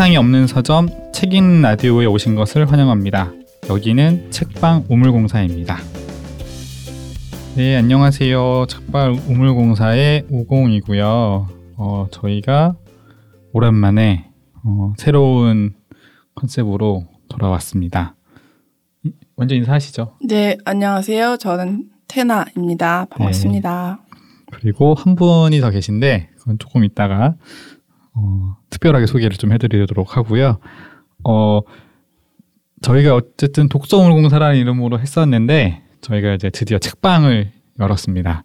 세상에 없는 서점 책 읽는 라디오에 오신 것을 환영합니다. 여기는 책방 우물공사입니다. 네, 안녕하세요. 책방 우물공사의 우공이고요. 어, 저희가 오랜만에 어, 새로운 컨셉으로 돌아왔습니다. 먼저 인사하시죠. 네, 안녕하세요. 저는 테나입니다. 반갑습니다. 네. 그리고 한 분이 더 계신데 그건 조금 이따가 어, 특별하게 소개를 좀 해드리도록 하고요. 어, 저희가 어쨌든 독서물공사라는 이름으로 했었는데 저희가 이제 드디어 책방을 열었습니다.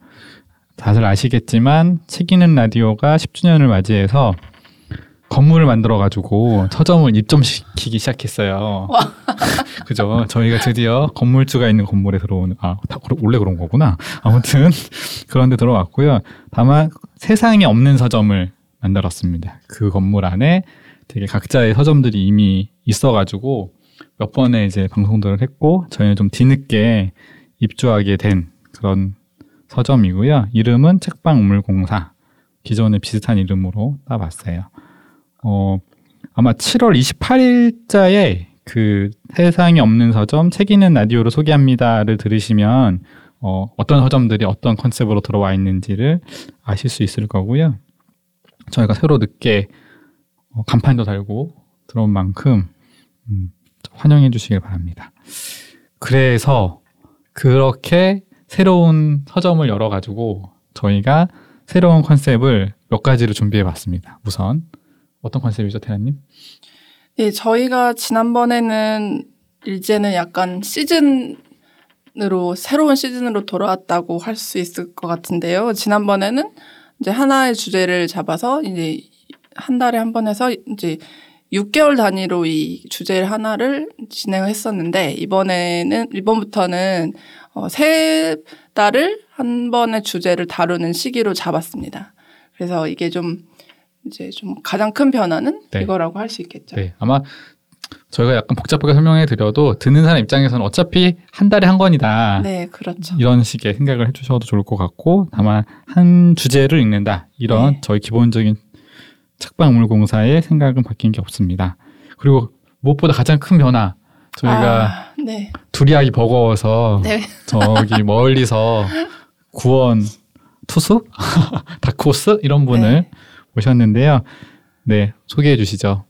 다들 아시겠지만 책 읽는 라디오가 10주년을 맞이해서 건물을 만들어 가지고 서점을 입점시키기 시작했어요. 그죠? 저희가 드디어 건물주가 있는 건물에 들어오는 아 원래 그런 거구나. 아무튼 그런데 들어왔고요. 다만 세상에 없는 서점을 만들었습니다. 그 건물 안에 되게 각자의 서점들이 이미 있어가지고 몇 번의 이제 방송들을 했고 저희는 좀 뒤늦게 입주하게 된 그런 서점이고요. 이름은 책방 우물공사. 기존에 비슷한 이름으로 따봤어요. 어, 아마 7월 28일자에 그 세상에 없는 서점 책 읽는 라디오로 소개합니다를 들으시면 어, 어떤 서점들이 어떤 컨셉으로 들어와 있는지를 아실 수 있을 거고요. 저희가 새로 늦게 어, 간판도 달고 들어온 만큼 음, 환영해 주시길 바랍니다. 그래서 그렇게 새로운 서점을 열어가지고 저희가 새로운 컨셉을 몇 가지를 준비해 봤습니다. 우선 어떤 컨셉이죠, 태라님? 네, 저희가 지난번에는 이제는 약간 시즌으로 새로운 시즌으로 돌아왔다고 할 수 있을 것 같은데요. 지난번에는 이제 하나의 주제를 잡아서 이제 한 달에 한 번 해서 이제 6개월 단위로 이 주제 하나를 진행을 했었는데 이번에는 이번부터는 어, 세 달을 한 번의 주제를 다루는 시기로 잡았습니다. 그래서 이게 좀 이제 좀 가장 큰 변화는 네. 이거라고 할 수 있겠죠. 네, 아마 저희가 약간 복잡하게 설명해 드려도 듣는 사람 입장에서는 어차피 한 달에 한 권이다. 네, 그렇죠. 이런 식의 생각을 해주셔도 좋을 것 같고, 다만 한 주제를 읽는다. 이런 네. 저희 기본적인 책방물공사의 생각은 바뀐 게 없습니다. 그리고 무엇보다 가장 큰 변화. 저희가 아, 네. 둘이 하기 버거워서 네. 저기 멀리서 구원 투수, 다코스 이런 분을 네. 모셨는데요. 네, 소개해 주시죠.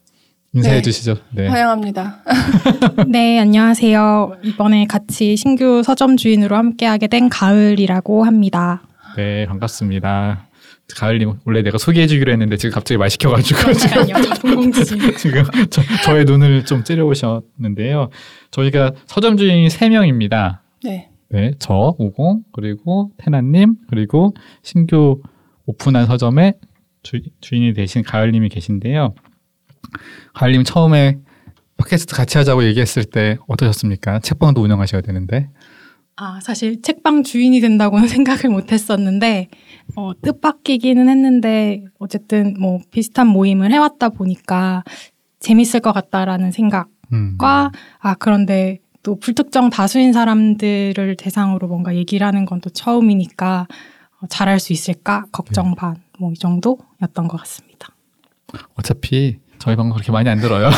인사해 네, 주시죠. 네. 환영합니다. 네, 안녕하세요. 이번에 같이 신규 서점 주인으로 함께하게 된 가을이라고 합니다. 네, 반갑습니다. 가을님 원래 내가 소개해주기로 했는데 지금 갑자기 말 시켜가지고 지금, 지금 저, 의 눈을 좀 찌려보셨는데요. 저희가 서점 주인이 3 명입니다. 네. 네, 저 우공 그리고 태나님 그리고 신규 오픈한 서점의 주, 주인이 되신 가을님이 계신데요. 가을님 처음에 팟캐스트 같이 하자고 얘기했을 때 어떠셨습니까? 책방도 운영하셔야 되는데. 아, 사실 책방 주인이 된다고는 생각을 못 했었는데, 어, 뜻밖이기는 했는데, 어쨌든 뭐 비슷한 모임을 해왔다 보니까 재밌을 것 같다라는 생각과, 음. 아, 그런데 또 불특정 다수인 사람들을 대상으로 뭔가 얘기를 하는 건 또 처음이니까 어, 잘할 수 있을까 걱정 네. 반, 뭐 이 정도였던 것 같습니다. 어차피 저희 방송 그렇게 많이 안 들어요.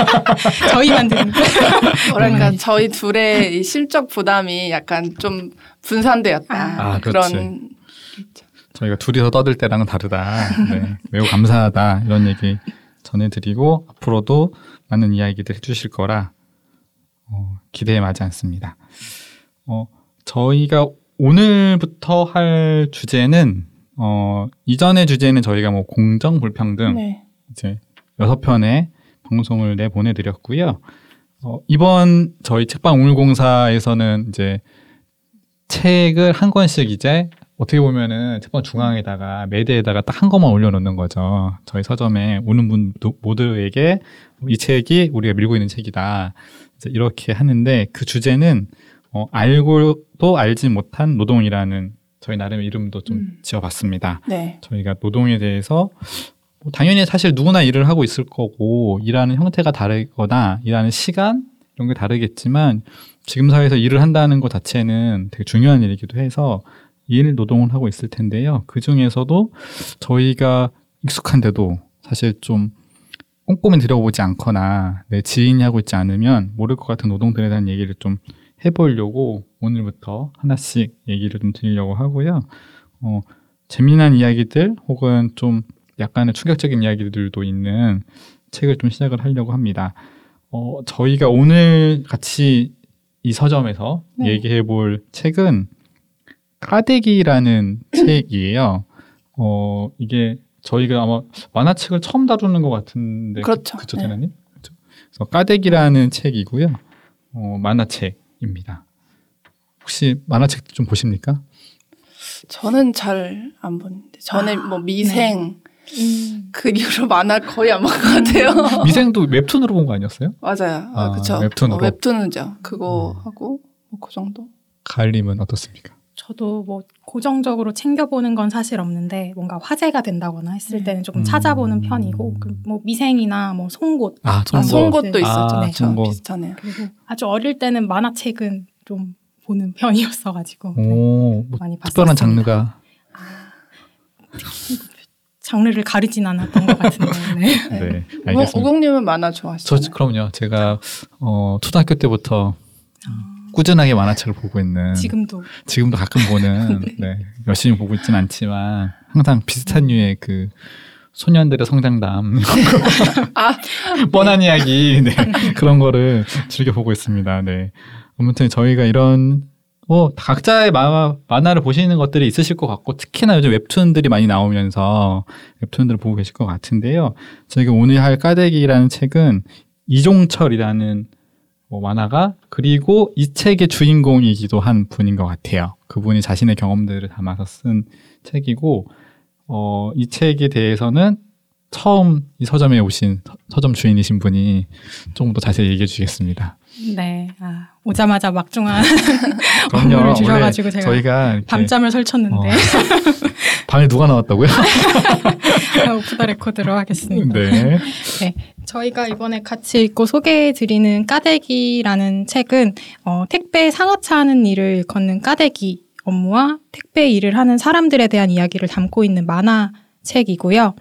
저희만 듣는. 그러니까 네. 저희 둘의 이 심적 부담이 약간 좀 분산되었다. 아, 그런. 저희가 둘이서 떠들 때랑은 다르다. 네, 매우 감사하다 이런 얘기 전해드리고 앞으로도 많은 이야기들 해주실 거라 어, 기대에 마지 않습니다. 어, 저희가 오늘부터 할 주제는 어, 이전의 주제는 저희가 뭐 공정 불평등 네. 이제 여섯 편의 방송을 내 보내 드렸고요. 어, 이번 저희 책방 우물공사에서는 이제 책을 한 권씩 이제 어떻게 보면은 책방 중앙에다가 매대에다가 딱 한 권만 올려놓는 거죠. 저희 서점에 오는 분 모두에게 이 책이 우리가 밀고 있는 책이다. 이렇게 하는데 그 주제는 어, 알고도 알지 못한 노동이라는 저희 나름의 이름도 좀 음. 지어봤습니다. 네. 저희가 노동에 대해서 뭐 당연히 사실 누구나 일을 하고 있을 거고 일하는 형태가 다르거나 일하는 시간 이런 게 다르겠지만 지금 사회에서 일을 한다는 것 자체는 되게 중요한 일이기도 해서 일 노동을 하고 있을 텐데요. 그 중에서도 저희가 익숙한데도 사실 좀 꼼꼼히 들여보지 않거나 내 지인이 하고 있지 않으면 모를 것 같은 노동들에 대한 얘기를 좀 해보려고 오늘부터 하나씩 얘기를 좀 드리려고 하고요. 어, 재미난 이야기들 혹은 좀 약간의 충격적인 이야기들도 있는 책을 좀 시작을 하려고 합니다. 어, 저희가 오늘 같이 이 서점에서 네. 얘기해 볼 책은 까대기라는 책이에요. 어, 이게 저희가 아마 만화책을 처음 다루는 것 같은데. 그렇죠. 그쵸, 네. 대나님? 그쵸. 그래서 까대기라는 책이고요. 어, 만화책입니다. 혹시 만화책 좀 보십니까? 저는 잘 안 보는데 전에 아, 뭐 미생 음. 그 이후로 만화 거의 안 본 것 같아요. 미생도 웹툰으로 본 거 아니었어요? 맞아요. 아, 아, 그쵸. 웹툰으로? 어, 웹툰이죠. 그거 음. 하고 뭐 그 정도. 가을님은 어떻습니까? 저도 뭐 고정적으로 챙겨보는 건 사실 없는데 뭔가 화제가 된다거나 했을 네. 때는 조금 음. 찾아보는 편이고 그뭐 미생이나 뭐 송곳 아, 아, 송곳. 송곳도 네. 있었죠. 아, 그쵸. 송곳. 비슷하네요. 그리고 아주 어릴 때는 만화책은 좀 보는 편이었어가지고 네, 오, 뭐 많이 특별한 봤었습니다. 장르가 장르를 가리진 않았던 것 같은데 네. 네. 네, 우공- 알겠습니다. 우공님은 만화 저 좋아하시잖아요. 그럼요. 제가 어, 초등학교 때부터 아, 꾸준하게 만화책을 보고 있는 지금도 지금도 가끔 보는 네, 열심히 보고 있지는 않지만 항상 비슷한 류의 그 소년들의 성장담 아, 뻔한 이야기 네, 그런 거를 즐겨 보고 있습니다. 네. 아무튼 저희가 이런 뭐 각자의 만화, 만화를 보시는 것들이 있으실 것 같고 특히나 요즘 웹툰들이 많이 나오면서 웹툰들을 보고 계실 것 같은데요. 저희가 오늘 할 까대기라는 책은 이종철이라는 뭐 만화가 그리고 이 책의 주인공이기도 한 분인 것 같아요. 그분이 자신의 경험들을 담아서 쓴 책이고 어, 이 책에 대해서는 처음 이 서점에 오신 서- 서점 주인이신 분이 조금 더 자세히 얘기해 주시겠습니다. 네 아, 오자마자 막중한 그럼요. 주셔가지고 제가 저희가 밤잠을 설쳤는데 어. 방에 누가 나왔다고요? 오프 더 레코드로 하겠습니다. 네. 저희가 이번에 같이 읽고 소개해드리는 까대기라는 책은 어, 택배 상하차 하는 일을 걷는 까대기 업무와 택배 일을 하는 사람들에 대한 이야기를 담고 있는 만화 책이고요.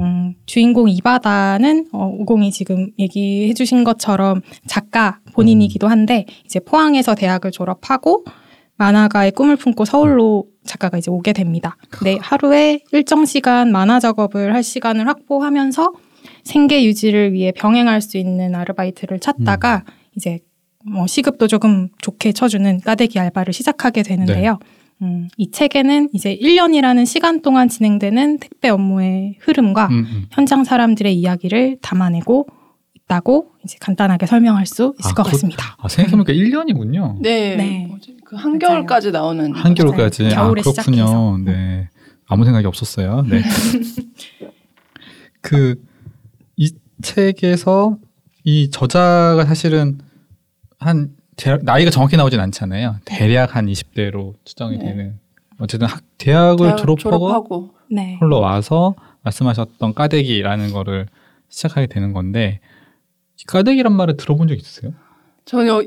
음, 주인공 이바다는 어, 우공이 지금 얘기해 주신 것처럼 작가 본인이기도 한데 이제 포항에서 대학을 졸업하고 만화가의 꿈을 품고 서울로 작가가 이제 오게 됩니다. 근데 하루에 일정 시간 만화 작업을 할 시간을 확보하면서 생계 유지를 위해 병행할 수 있는 아르바이트를 찾다가 이제 뭐 시급도 조금 좋게 쳐주는 까대기 알바를 시작하게 되는데요. 음, 이 책에는 이제 1년이라는 시간 동안 진행되는 택배 업무의 흐름과 음, 음. 현장 사람들의 이야기를 담아내고 있다고 이제 간단하게 설명할 수 있을 아, 것 그- 같습니다. 아, 생각해보니까 1년이군요. 네. 네. 그 한겨울까지 나오는 한겨울까지. 아, 겨울에 그렇군요. 시작해서. 네. 아무 생각이 없었어요. 네. 그, 이 책에서 이 저자가 사실은 한, 대- 나이가 정확히 나오진 않잖아요. 대략 한 20대로 추정이 네. 되는. 어쨌든 학, 대학을 대학 졸업하고 졸업하고 네. 홀로 와서 말씀하셨던 까대기라는 거를 시작하게 되는 건데, 이 까대기란 말을 들어본 적 있으세요?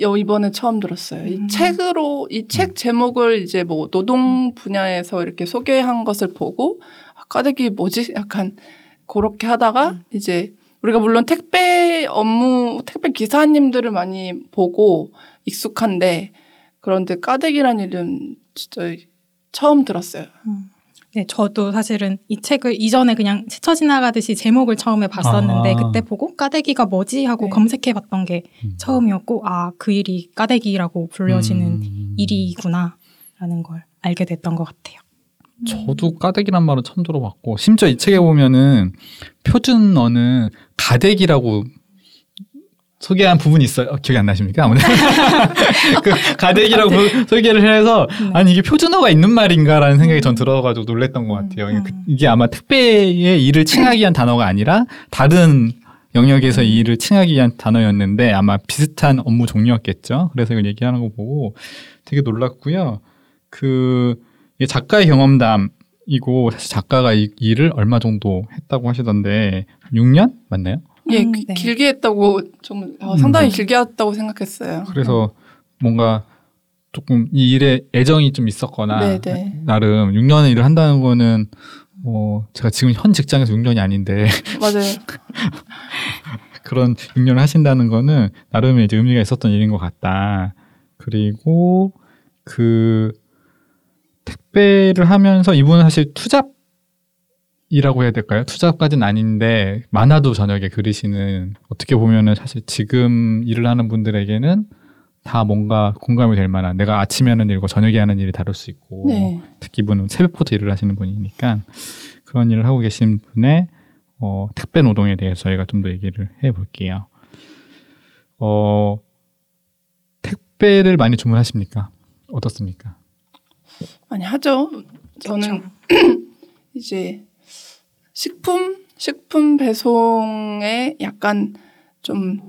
여 이번에 처음 들었어요. 음. 이 책으로 이 책 제목을 이제 뭐 노동 분야에서 이렇게 소개한 것을 보고 아, 까대기 뭐지? 약간 그렇게 하다가 이제 우리가 물론 택배 업무 택배 기사님들을 많이 보고 익숙한데 그런데 까대기란 이름 진짜 처음 들었어요. 네, 저도 사실은 이 책을 이전에 그냥 스쳐 지나가듯이 제목을 처음에 봤었는데 아. 그때 보고 까대기가 뭐지 하고 네. 검색해봤던 게 음. 처음이었고 아 그 일이 까대기라고 불려지는 음. 일이구나라는 걸 알게 됐던 것 같아요. 저도 까대기란 말은 처음 들어봤고 심지어 이 책에 보면은 표준어는 가대기라고 소개한 부분이 있어요. 어, 기억이 안 나십니까? 아무튼 그 가대기라고 부- 소개를 해서 네. 아니 이게 표준어가 있는 말인가라는 생각이 전 들어가지고 놀랬던 것 같아요. 음. 그- 이게 아마 택배의 일을 칭하기 위한 단어가 아니라 다른 영역에서 이 일을 칭하기 위한 단어였는데 아마 비슷한 업무 종류였겠죠. 그래서 이걸 얘기하는 거 보고 되게 놀랐고요. 그 이게 작가의 경험담이고 사실 작가가 이 일을 얼마 정도 했다고 하시던데 6년 맞나요? 예, 음, 기- 네. 길게 했다고 좀 어, 음. 상당히 길게 했다고 생각했어요. 그래서 뭔가 조금 이 일에 애정이 좀 있었거나 네, 네. 나름 6년의 일을 한다는 거는 뭐 제가 지금 현 직장에서 6년이 아닌데 맞아요. 그런 6년을 하신다는 거는 나름의 이제 의미가 있었던 일인 것 같다. 그리고 그 택배를 하면서 이분은 사실 투잡 이라고 해야 될까요? 투잡까지는 아닌데 만화도 저녁에 그리시는 어떻게 보면은 사실 지금 일을 하는 분들에게는 다 뭔가 공감이 될 만한 내가 아침에 하는 일과 저녁에 하는 일이 다를 수 있고 네. 특히 이분은 새벽부터 일을 하시는 분이니까 그런 일을 하고 계신 분의 어, 택배 노동에 대해서 저희가 좀 더 얘기를 해볼게요. 어, 택배를 많이 주문하십니까? 어떻습니까? 많이 하죠. 저는 이제 식품 식품 배송에 약간 좀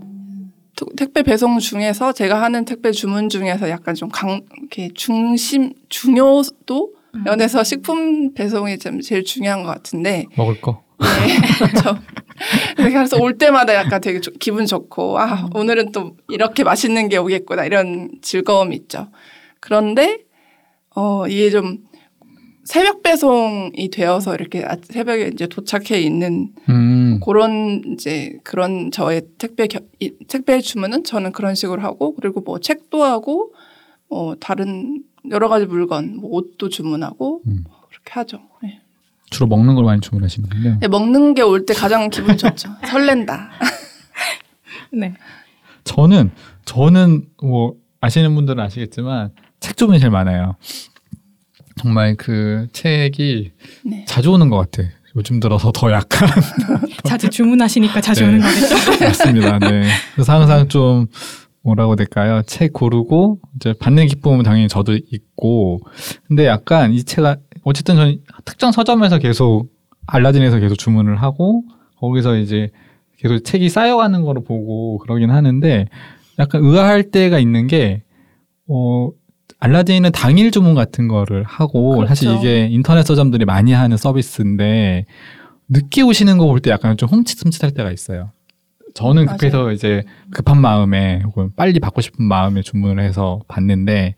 투- 택배 배송 중에서 제가 하는 택배 주문 중에서 약간 좀 강 이렇게 중심 중요도 면에서 식품 배송이 좀 제일 중요한 것 같은데 먹을 거? 네, 그렇죠. 그래서 올 때마다 약간 되게 조- 기분 좋고 아 오늘은 또 이렇게 맛있는 게 오겠구나 이런 즐거움이 있죠. 그런데 어 이게 좀 새벽 배송이 되어서 이렇게 아- 새벽에 이제 도착해 있는 음, 그런 이제 그런 저의 택배 겨, 이, 택배 주문은 저는 그런 식으로 하고 그리고 뭐 책도 하고 뭐 다른 여러 가지 물건 뭐 옷도 주문하고 음. 그렇게 하죠. 네. 주로 먹는 걸 많이 주문하시는군요. 네, 먹는 게 올 때 가장 기분 좋죠. 설렌다. 네. 저는 저는 뭐 아시는 분들은 아시겠지만 책 주문이 제일 많아요. 정말 그 책이 네. 자주 오는 것 같아. 요즘 들어서 더 약간 자주 주문하시니까 자주 네. 오는 거겠죠. 맞습니다. 네. 그래서 항상 좀 뭐라고 될까요? 책 고르고 이제 받는 기쁨은 당연히 저도 있고, 근데 약간 이 책가 어쨌든 저는 특정 서점에서 계속 알라딘에서 계속 주문을 하고 거기서 이제 계속 책이 쌓여가는 거를 보고 그러긴 하는데 약간 의아할 때가 있는 게 어. 알라딘은 당일 주문 같은 거를 하고 그렇죠. 사실 이게 인터넷 서점들이 많이 하는 서비스인데 늦게 오시는 거 볼 때 약간 좀 흠칫흠칫할 때가 있어요. 저는 맞아요. 급해서 이제 급한 마음에 혹은 빨리 받고 싶은 마음에 주문을 해서 받는데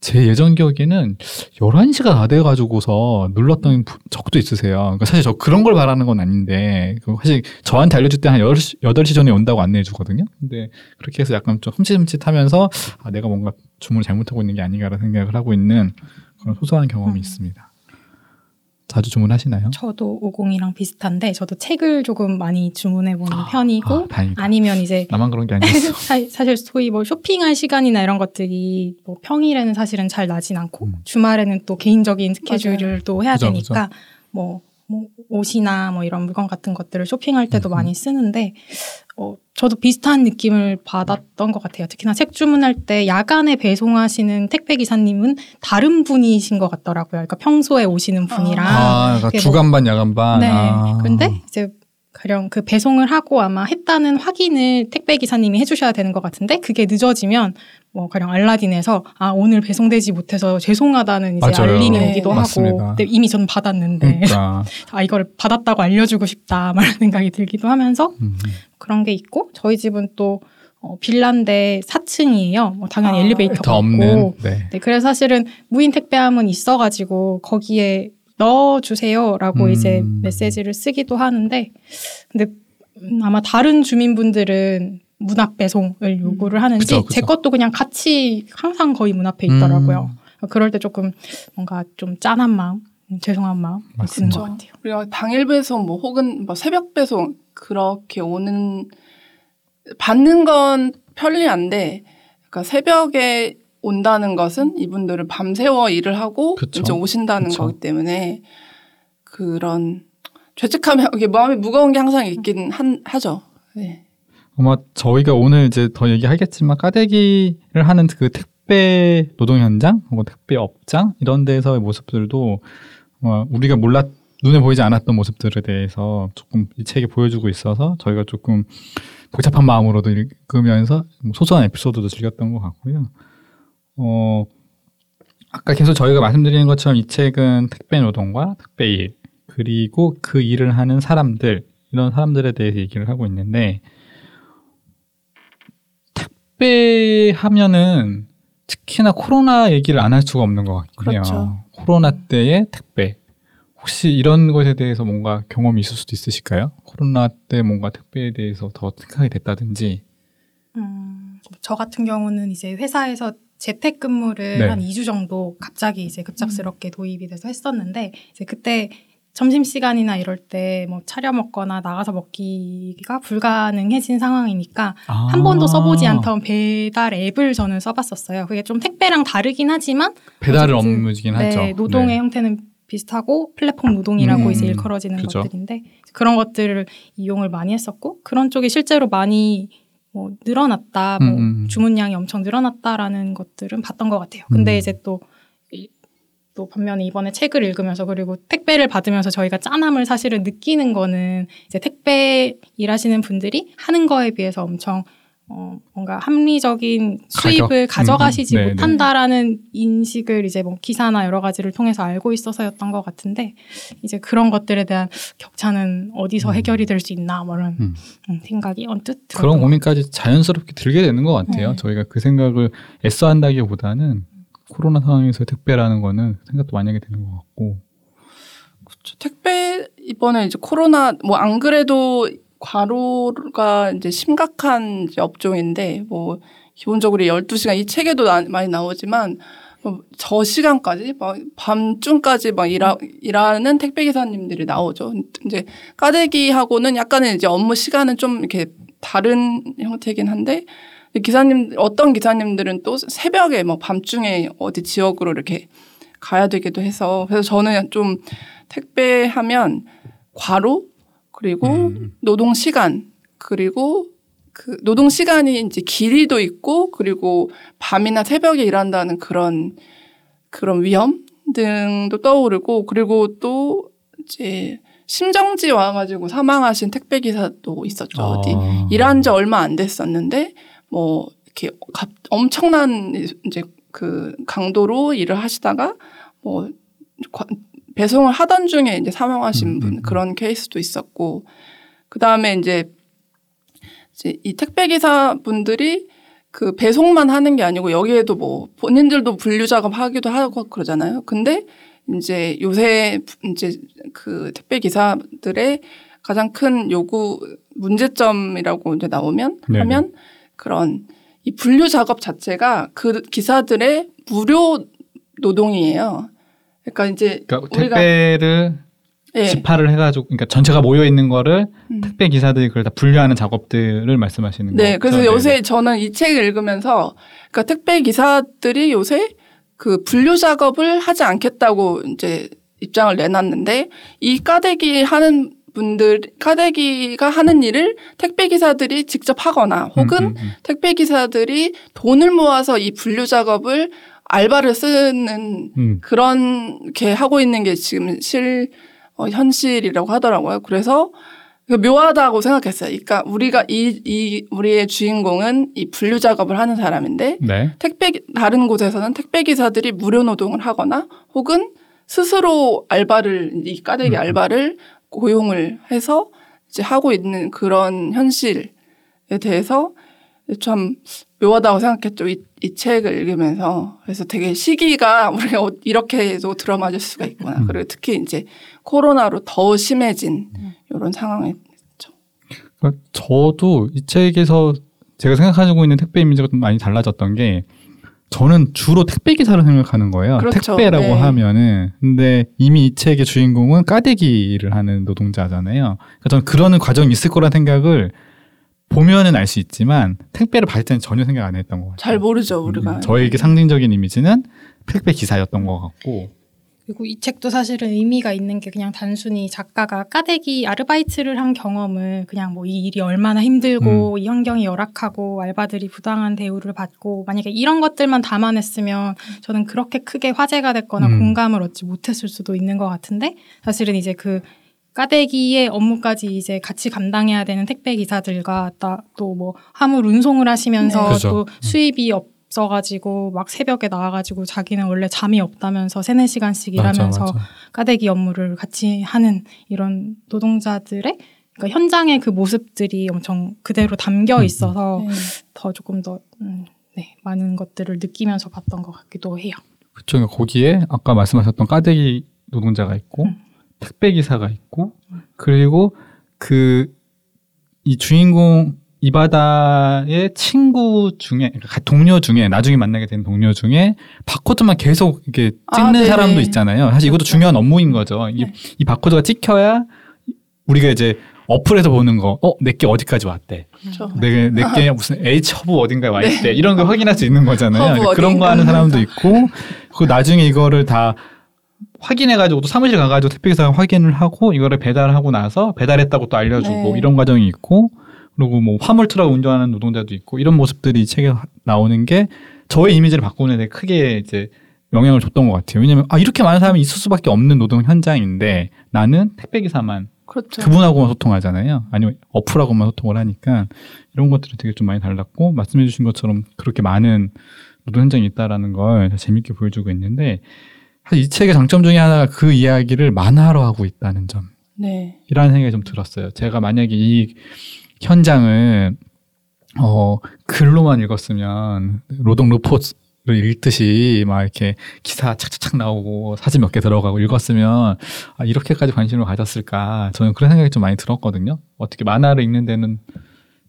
제 예전 기억에는 11시가 다 돼가지고서 눌렀던 부- 적도 있으세요. 그러니까 사실 저 그런 걸 바라는 건 아닌데, 그 사실 저한테 알려줄 때 한 8시, 8시 전에 온다고 안내해 주거든요. 근데 그렇게 해서 약간 좀 흠칫흠칫 하면서, 아, 내가 뭔가 주문을 잘못하고 있는 게 아닌가라는 생각을 하고 있는 그런 소소한 경험이 음. 있습니다. 자주 주문하시나요? 저도 50이랑 비슷한데 저도 책을 조금 많이 주문해 보는 편이고 아. 아니면 이제 나만 그런 게 아니었어. 사, 사실 소위 뭐 쇼핑할 시간이나 이런 것들이 뭐 평일에는 사실은 잘 나진 않고 음. 주말에는 또 개인적인 스케줄을 또 해야 그죠, 되니까 뭐, 뭐 옷이나 뭐 이런 물건 같은 것들을 쇼핑할 때도 음. 많이 쓰는데 어, 저도 비슷한 느낌을 받았던 것 같아요. 특히나 책 주문할 때 야간에 배송하시는 택배 기사님은 다른 분이신 것 같더라고요. 그러니까 평소에 오시는 분이랑 아, 그러니까 그게 뭐- 주간반, 야간반. 네. 아. 근데 이제 가령 그 배송을 하고 아마 했다는 확인을 택배 기사님이 해주셔야 되는 것 같은데 그게 늦어지면 뭐 가령 알라딘에서 아 오늘 배송되지 못해서 죄송하다는 이제 맞아요. 알림이 네. 오기도 맞습니다. 하고 근데 이미 전 받았는데 그러니까. 아 이걸 받았다고 알려주고 싶다 말 생각이 들기도 하면서 음. 그런 게 있고 저희 집은 또 어, 빌라인데 4층이에요. 뭐 당연히 아. 엘리베이터가 더 없고. 네. 네, 그래서 사실은 무인 택배함은 있어가지고 거기에 넣어주세요라고 음. 이제 메시지를 쓰기도 하는데, 근데 음, 아마 다른 주민분들은 문 앞 배송을 요구를 하는지 그죠, 그죠. 제 것도 그냥 같이 항상 거의 문 앞에 있더라고요. 음. 그럴 때 조금 뭔가 좀 짠한 마음, 음, 죄송한 마음 맞습니다. 것 같아요. 그리고 당일 배송 뭐 혹은 뭐 새벽 배송 그렇게 오는 받는 건 편리한데 그러니까 새벽에 온다는 것은 이분들은 밤새워 일을 하고 그쵸. 이제 오신다는 그쵸. 거기 때문에 그런 죄책감이 이게 마음이 무거운 게 항상 있긴 한, 하죠. 네. 아마 저희가 오늘 이제 더 얘기하겠지만 까대기를 하는 그 택배 노동 현장, 혹은 택배 업장 이런 데서의 모습들도 아마 우리가 몰랐 눈에 보이지 않았던 모습들에 대해서 조금 이 책이 보여주고 있어서 저희가 조금 복잡한 마음으로도 읽으면서 뭐 소소한 에피소드도 즐겼던 것 같고요. 어 아까 계속 저희가 말씀드리는 것처럼 이 책은 택배 노동과 택배 일 그리고 그 일을 하는 사람들 이런 사람들에 대해서 얘기를 하고 있는데 택배 하면은 특히나 코로나 얘기를 안 할 수가 없는 것 같긴 해요. 그렇죠. 코로나 때의 택배. 혹시 이런 것에 대해서 뭔가 경험이 있을 수도 있으실까요? 코로나 때 뭔가 택배에 대해서 더 생각이 됐다든지. 음, 저 같은 경우는 이제 회사에서 재택근무를 네. 한 2주 정도 갑자기 이제 급작스럽게 도입이 돼서 했었는데 이제 그때 점심 시간이나 이럴 때 뭐 차려 먹거나 나가서 먹기가 불가능해진 상황이니까 한 번도 써보지 아. 않던 배달 앱을 저는 써봤었어요. 그게 좀 택배랑 다르긴 하지만 배달을 업무이긴 네, 하죠. 노동의 네. 형태는 비슷하고 플랫폼 노동이라고 음, 이제 일컬어지는 그죠. 것들인데 그런 것들을 이용을 많이 했었고 그런 쪽이 실제로 많이 뭐 늘어났다, 뭐 음, 음. 주문량이 엄청 늘어났다라는 것들은 봤던 것 같아요. 근데 음. 이제 또, 이- 또 반면에 이번에 책을 읽으면서 그리고 택배를 받으면서 저희가 짠함을 사실은 느끼는 거는 이제 택배 일하시는 분들이 하는 거에 비해서 엄청 어, 뭔가 합리적인 수입을 가격? 가져가시지 음, 음. 네네. 못한다라는 인식을 이제 뭐 기사나 여러 가지를 통해서 알고 있어서였던 것 같은데 이제 그런 것들에 대한 격차는 어디서 음. 해결이 될 수 있나 뭐 이런 음. 음, 생각이 언뜻 그런 것 고민까지 자연스럽게 들게 되는 것 같아요. 네. 저희가 그 생각을 애써 한다기보다는 코로나 상황에서 택배라는 거는 생각도 많이 하게 되는 것 같고. 그렇죠. 택배 이번에 이제 코로나 뭐 안 그래도 과로가 이제 심각한 이제 업종인데 뭐 기본적으로 12시간 이 책에도 나- 많이 나오지만 뭐저 시간까지 막 밤중까지 막 일하, 일하는 택배 기사님들이 나오죠. 이제 까대기하고는 약간의 이제 업무 시간은 좀 이렇게 다른 형태긴 한데 기사님 어떤 기사님들은 또 새벽에 뭐 밤중에 어디 지역으로 이렇게 가야 되기도 해서 그래서 저는 좀 택배하면 과로 그리고 음. 노동 시간 그리고 그 노동 시간이 이제 길이도 있고 그리고 밤이나 새벽에 일한다는 그런 그런 위험 등도 떠오르고 그리고 또 이제 심정지 와가지고 사망하신 택배 기사도 있었죠 어디 아. 일한 지 얼마 안 됐었는데 뭐 이렇게 갑- 엄청난 이제 그 강도로 일을 하시다가 뭐 과- 배송을 하던 중에 이제 사망하신 음, 분 음, 음. 그런 케이스도 있었고 그 다음에 이제 이제 이 택배 기사 분들이 그 배송만 하는 게 아니고 여기에도 뭐 본인들도 분류 작업 하기도 하고 그러잖아요. 근데 이제 요새 이제 그 택배 기사들의 가장 큰 요구 문제점이라고 이제 나오면 네네. 하면 그런 이 분류 작업 자체가 그 기사들의 무료 노동이에요. 그러니까 이제 그러니까 택배를 예. 집화를 해가지고, 그러니까 전체가 모여 있는 거를 음. 택배 기사들이 그걸 다 분류하는 작업들을 말씀하시는 거죠. 네, 그래서. 요새 저는 이 책을 읽으면서 그러니까 택배 기사들이 요새 그 분류 작업을 하지 않겠다고 이제 입장을 내놨는데 이 까대기 하는 분들 까대기가 하는 일을 택배 기사들이 직접 하거나 혹은 음, 음, 음. 택배 기사들이 돈을 모아서 이 분류 작업을 알바를 쓰는 음. 그런 게 하고 있는 게 지금 실 어, 현실이라고 하더라고요. 그래서 그 묘하다고 생각했어요. 그러니까 우리가 이, 이 우리의 주인공은 이 분류 작업을 하는 사람인데 네. 택배 다른 곳에서는 택배 기사들이 무료 노동을 하거나 혹은 스스로 알바를 이 까대기 음. 알바를 고용을 해서 이제 하고 있는 그런 현실에 대해서 참 묘하다고 생각했죠. 이, 이 책을 읽으면서 그래서 되게 시기가 우리가 어- 이렇게도 들어맞을 수가 있구나. 음. 그리고 특히 이제 코로나로 더 심해진 이런 상황에 그러니까 저도 이 책에서 제가 생각하고 있는 택배 이미지가 좀 많이 달라졌던 게 저는 주로 택배 기사를 생각하는 거예요. 그렇죠. 택배라고 네. 하면은 근데 이미 이 책의 주인공은 까대기를 하는 노동자잖아요. 그러니까 저는 그러는 과정이 있을 거란 생각을 보면은 알 수 있지만 택배를 받을 때는 전혀 생각 안 했던 것 같아요. 잘 모르죠 우리가. 음, 저에게 상징적인 이미지는 택배 기사였던 것 같고 그리고 이 책도 사실은 의미가 있는 게 그냥 단순히 작가가 까대기 아르바이트를 한 경험을 그냥 뭐 이 일이 얼마나 힘들고 이 환경이 열악하고 알바들이 부당한 대우를 받고 만약에 이런 것들만 담아냈으면 저는 그렇게 크게 화제가 됐거나 음. 공감을 얻지 못했을 수도 있는 것 같은데 사실은 이제 그 까대기의 업무까지 이제 같이 감당해야 되는 택배 기사들과 또 뭐 화물 운송을 하시면서 네. 그죠. 또 수입이 없 어가지고 막 새벽에 나와가지고 자기는 원래 잠이 없다면서 세네 시간씩 일하면서 맞아, 맞아. 까대기 업무를 같이 하는 이런 노동자들의 그러니까 현장의 그 모습들이 엄청 그대로 담겨 음, 있어서 네. 더 조금 더 음, 네, 많은 것들을 느끼면서 봤던 것 같기도 해요. 그쵸. 거기에 아까 말씀하셨던 까대기 노동자가 있고 음. 택배 기사가 있고 그리고 그 이 주인공 이바다의 친구 중에 그러니까 동료 중에 나중에 만나게 된 동료 중에 바코드만 계속 이렇게 아, 찍는 네네. 사람도 있잖아요. 사실 이것도 그렇죠. 중요한 업무인 거죠. 이, 네. 이 바코드가 찍혀야 우리가 이제 어플에서 보는 거, 어, 내게 어디까지 왔대. 그렇죠. 내, 내게 무슨 H 허브 어딘가에 와 있대. 이런 거 확인할 수 있는 거잖아요. 네. 그러니까 그런 거. 하는 사람도 있고, 그 나중에 이거를 다 확인해가지고 또 사무실 가가지고 택배기사가 확인을 하고 이거를 배달하고 나서 배달했다고 또 알려주고 네. 이런 과정이 있고, 그리고 뭐 화물 트럭 운전하는 노동자도 있고 이런 모습들이 이 책에 나오는 게 저의 이미지를 바꾸는 데 크게 이제 영향을 줬던 것 같아요. 왜냐면 아 이렇게 많은 사람이 있을 수밖에 없는 노동 현장인데 나는 택배 기사만 그렇죠. 그분하고만 소통하잖아요. 아니면 어플하고만 소통을 하니까 이런 것들이 되게 좀 많이 달랐고 말씀해 주신 것처럼 그렇게 많은 노동 현장이 있다라는 걸 재밌게 보여주고 있는데 사실 이 책의 장점 중에 하나가 그 이야기를 만화로 하고 있다는 점. 네. 이라는 생각이 좀 들었어요. 제가 만약에 이 현장을 어 글로만 읽었으면 노동 리포트를 읽듯이 막 이렇게 기사 착착착 나오고 사진 몇 개 들어가고 읽었으면 아 이렇게까지 관심을 가졌을까 저는 그런 생각이 좀 많이 들었거든요. 어떻게 만화를 읽는 데는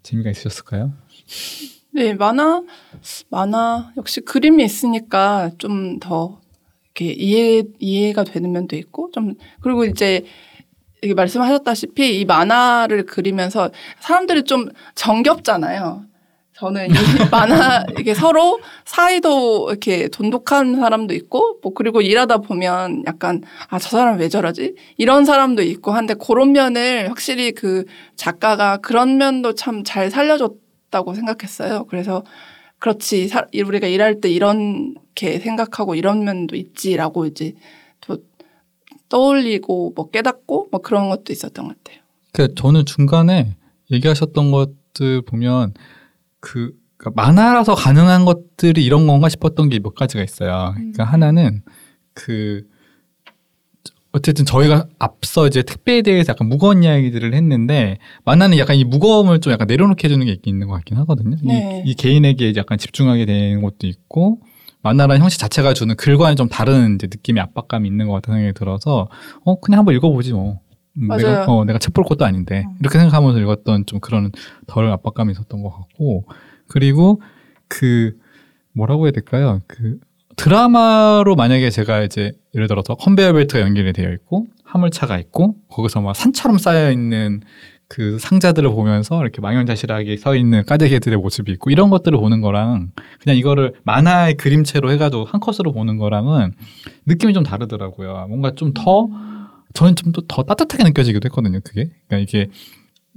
재미가 있으셨을까요? 네, 만화, 만화, 역시 그림이 있으니까 좀 더 이렇게 이해, 이해가 되는 면도 있고, 좀, 그리고 이제, 이게 말씀하셨다시피 이 만화를 그리면서 사람들이 좀 정겹잖아요. 저는 이 만화, 이게 서로 사이도 이렇게 돈독한 사람도 있고, 뭐, 그리고 일하다 보면 약간, 아, 저 사람 왜 저러지? 이런 사람도 있고 한데, 그런 면을 확실히 그 작가가 그런 면도 참 잘 살려줬다고 생각했어요. 그래서, 그렇지, 사- 우리가 일할 때 이렇게 생각하고 이런 면도 있지라고 이제 또 떠올리고 뭐 깨닫고 뭐 그런 것도 있었던 것 같아요. 그 저는 중간에 얘기하셨던 것들 보면 그 그러니까 만화라서 가능한 것들이 이런 건가 싶었던 게 몇 가지가 있어요. 그러니까 하나는 그 어쨌든 저희가 앞서 이제 택배에 대해서 약간 무거운 이야기들을 했는데 만화는 약간 이 무거움을 좀 약간 내려놓게 해주는 게 있는 것 같긴 하거든요. 이- 네. 이, 개인에게 이제 약간 집중하게 되는 것도 있고 만화라는 형식 자체가 주는 글과는 좀 다른 이제 느낌의 압박감이 있는 것 같다는 생각이 들어서 어 그냥 한번 읽어보지 뭐. 음, 맞아요. 내가 어 내가 책 볼 것도 아닌데 음. 이렇게 생각하면서 읽었던 좀 그런 덜 압박감이 있었던 것 같고 그리고 그 뭐라고 해야 될까요? 그 드라마로 만약에 제가 이제 예를 들어서 컨베이어 벨트가 연결이 되어 있고 화물차가 있고 거기서 막 산처럼 쌓여 있는 그 상자들을 보면서 이렇게 망연자실하게 서 있는 까대기들의 모습이 있고 이런 것들을 보는 거랑 그냥 이거를 만화의 그림체로 해가지고 한 컷으로 보는 거랑은 느낌이 좀 다르더라고요. 뭔가 좀 더 저는 좀 더 따뜻하게 느껴지기도 했거든요. 그게 그러니까 이게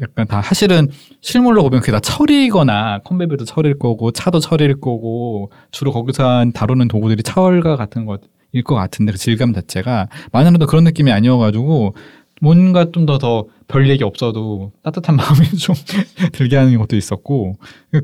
약간 다 사실은 실물로 보면 그게 다 철이거나 컨베이어도 철일 거고 차도 철일 거고 주로 거기서 다루는 도구들이 철과 같은 것 일 것 같은데 그 질감 자체가 만화로도 그런 느낌이 아니어가지고 뭔가 좀 더 더 별 얘기 없어도 따뜻한 마음이 좀 들게 하는 것도 있었고